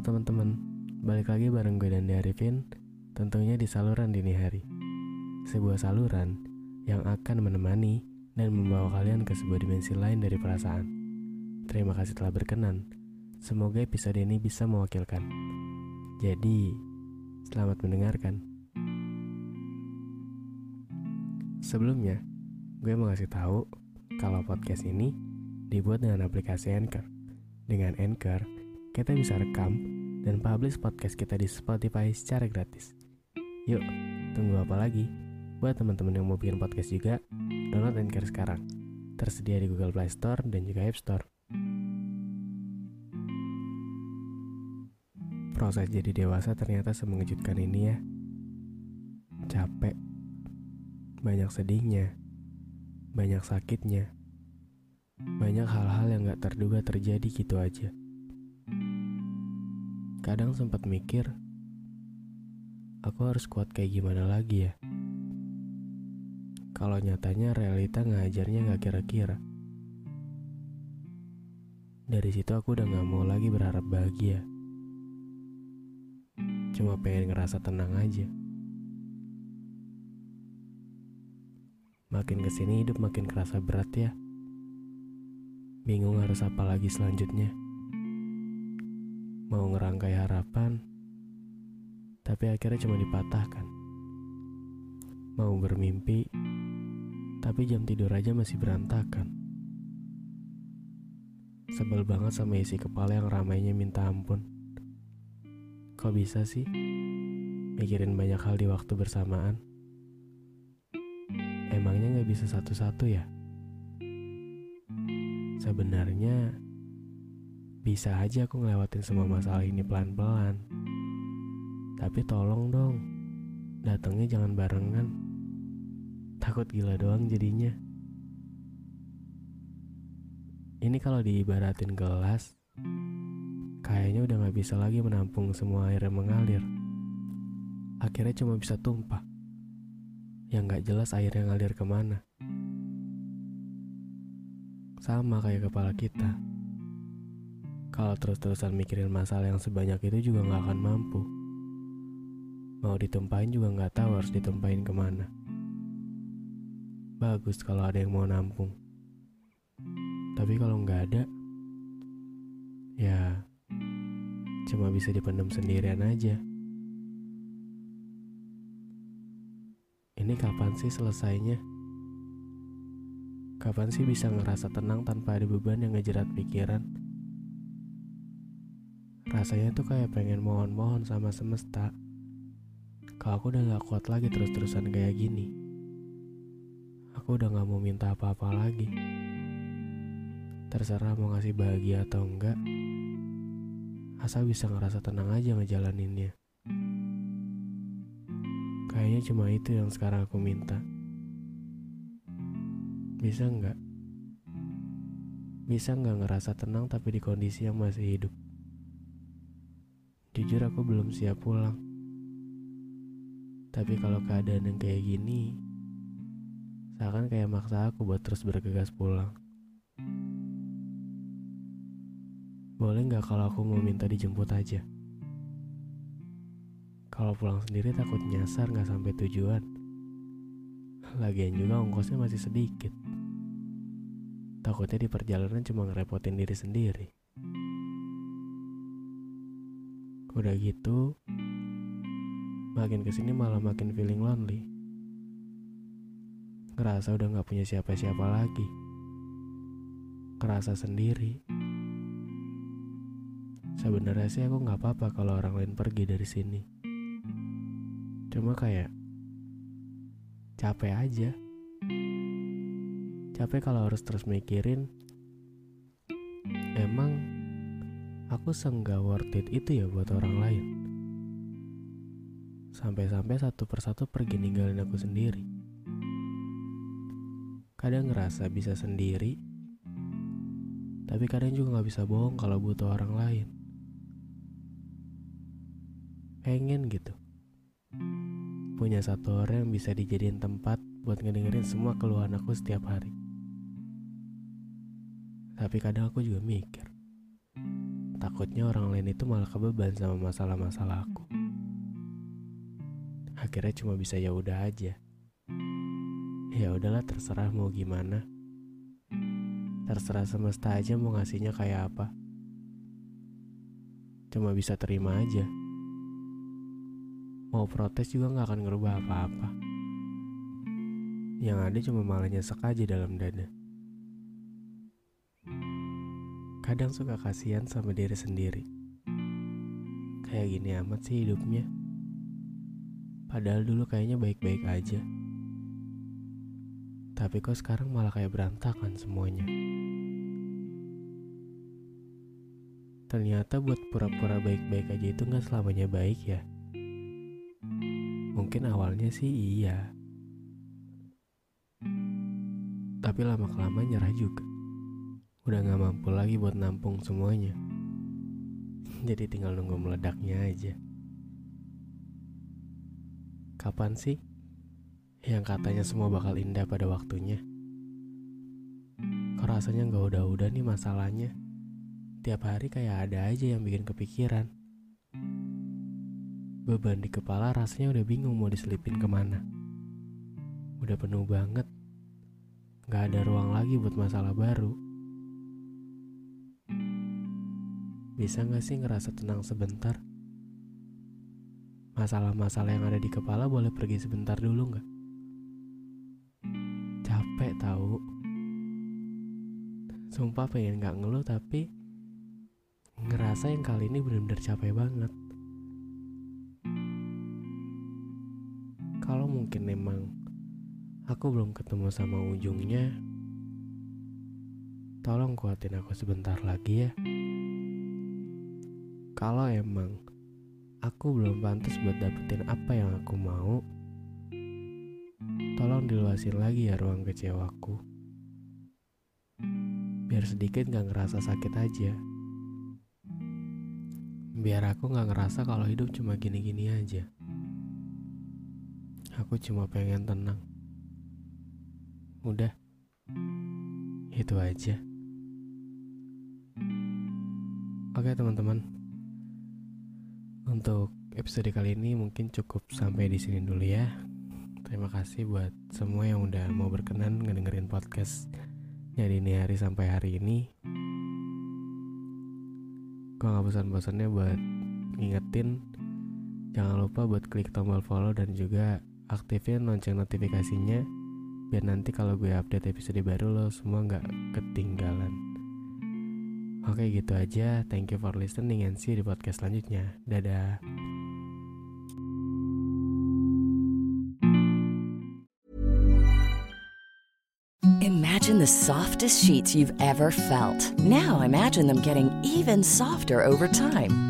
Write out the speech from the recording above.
Teman-teman, balik lagi bareng gue dan Arifin, tentunya di saluran dini hari. Sebuah saluran yang akan menemani dan membawa kalian ke sebuah dimensi lain dari perasaan. Terima kasih telah berkenan. Semoga episode ini bisa mewakilkan. Jadi, selamat mendengarkan. Sebelumnya, gue mau kasih tahu kalau podcast ini dibuat dengan aplikasi Anchor. Dengan Anchor, kita bisa rekam dan publish podcast kita di Spotify secara gratis. Yuk, tunggu apa lagi? Buat teman-teman yang mau bikin podcast juga, download Anchor sekarang. Tersedia di Google Play Store dan juga App Store. Proses jadi dewasa ternyata semengejutkan ini ya. Capek. Banyak sedihnya. Banyak sakitnya. Banyak hal-hal yang gak terduga terjadi gitu aja. Kadang sempat mikir, aku harus kuat kayak gimana lagi ya? Kalau nyatanya realita ngajarnya gak kira-kira. Dari situ aku udah gak mau lagi berharap bahagia. Cuma pengen ngerasa tenang aja. Makin ke sini hidup makin kerasa berat ya. Bingung harus apa lagi selanjutnya. Mau ngerangkai harapan, tapi akhirnya cuma dipatahkan. Mau bermimpi, tapi jam tidur aja masih berantakan. Sebel banget sama isi kepala yang ramainya minta ampun. Kok bisa sih? Mikirin banyak hal di waktu bersamaan. Emangnya gak bisa satu-satu ya? Sebenarnya bisa aja aku ngelewatin semua masalah ini pelan-pelan. Tapi tolong dong, datangnya jangan barengan. Takut gila doang jadinya. Ini kalau diibaratin gelas, kayaknya udah gak bisa lagi menampung semua air yang mengalir. Akhirnya cuma bisa tumpah. Yang gak jelas air yang ngalir ke mana. Sama kayak kepala kita. Kalau terus-terusan mikirin masalah yang sebanyak itu juga gak akan mampu. Mau ditumpahin juga gak tahu harus ditumpahin ke mana. Bagus kalau ada yang mau nampung. Tapi kalau nggak ada, ya cuma bisa dipendam sendirian aja. Ini kapan sih selesainya? Kapan sih bisa ngerasa tenang tanpa ada beban yang ngejerat pikiran? Rasanya tuh kayak pengen mohon-mohon sama semesta. Kalau aku udah gak kuat lagi terus-terusan kayak gini. Aku udah gak mau minta apa-apa lagi. Terserah mau ngasih bahagia atau enggak. Asal bisa ngerasa tenang aja ngejalaninnya. Kayaknya cuma itu yang sekarang aku minta. Bisa nggak? Bisa nggak ngerasa tenang tapi di kondisi yang masih hidup? Jujur aku belum siap pulang. Tapi kalau keadaan yang kayak gini, seakan kayak maksa aku buat terus bergegas pulang. Boleh nggak kalau aku mau minta dijemput aja? Kalau pulang sendiri takut nyasar nggak sampai tujuan. Lagian juga ongkosnya masih sedikit. Takutnya di perjalanan cuma ngerepotin diri sendiri. Udah gitu, makin ke sini malah makin feeling lonely. Ngerasa udah gak punya siapa-siapa lagi. Ngerasa sendiri. Sebenarnya sih aku gak apa-apa kalau orang lain pergi dari sini. Cuma kayak capek aja. Capek kalau harus terus mikirin Emang aku seenggak worth it itu ya buat orang lain. Sampai-sampai satu persatu pergi ninggalin aku sendiri. Kadang ngerasa bisa sendiri Tapi kadang juga gak bisa bohong kalau butuh orang lain. Pengen gitu. Punya satu orang yang bisa dijadiin tempat buat ngedengerin semua keluhan aku setiap hari. Tapi kadang aku juga mikir Takutnya orang lain itu malah kebeban sama masalah-masalah aku. Akhirnya cuma bisa ya udah aja. Ya udahlah terserah mau gimana. Terserah semesta aja mau ngasihnya kayak apa. Cuma bisa terima aja. Mau protes juga nggak akan ngerubah apa-apa. Yang ada cuma malah nyesek aja dalam dada kadang suka kasihan sama diri sendiri kayak gini amat sih hidupnya Padahal dulu kayaknya baik-baik aja. Tapi kok sekarang malah kayak berantakan semuanya. Ternyata buat pura-pura baik-baik aja itu gak selamanya baik ya. Mungkin awalnya sih iya. Tapi lama-kelamaan nyerah juga. Udah gak mampu lagi buat nampung semuanya. Jadi tinggal nunggu meledaknya aja. Kapan sih yang katanya semua bakal indah pada waktunya? Kok rasanya nggak udah-udah nih masalahnya? Tiap hari kayak ada aja yang bikin kepikiran. Beban di kepala rasanya udah bingung mau diselipin ke mana. Udah penuh banget. Gak ada ruang lagi buat masalah baru. Bisa gak sih ngerasa tenang sebentar? Masalah-masalah yang ada di kepala boleh pergi sebentar dulu nggak? Capek tahu. Sumpah pengen nggak ngeluh tapi ngerasa yang kali ini benar-benar capek banget. Kalau mungkin emang aku belum ketemu sama ujungnya, tolong kuatin aku sebentar lagi ya. Kalau emang aku belum pantas buat dapetin apa yang aku mau, tolong diluasin lagi ya ruang kecewaku. Biar sedikit gak ngerasa sakit aja. Biar aku gak ngerasa kalau hidup cuma gini-gini aja. Aku cuma pengen tenang. Udah, itu aja. Oke teman-teman, untuk episode kali ini mungkin cukup sampai di sini dulu ya. Terima kasih buat semua yang udah mau berkenan ngedengerin podcast jadi ini hari sampai hari ini. Gue gak bosan-bosannya buat ngingetin Jangan lupa buat klik tombol follow dan juga aktifin lonceng notifikasinya Biar nanti kalau gue update episode baru lo semua gak ketinggalan Oke gitu aja, thank you for listening and see you di podcast selanjutnya. Dadah. Imagine the softest sheets you've ever felt. Now imagine them getting even softer over time.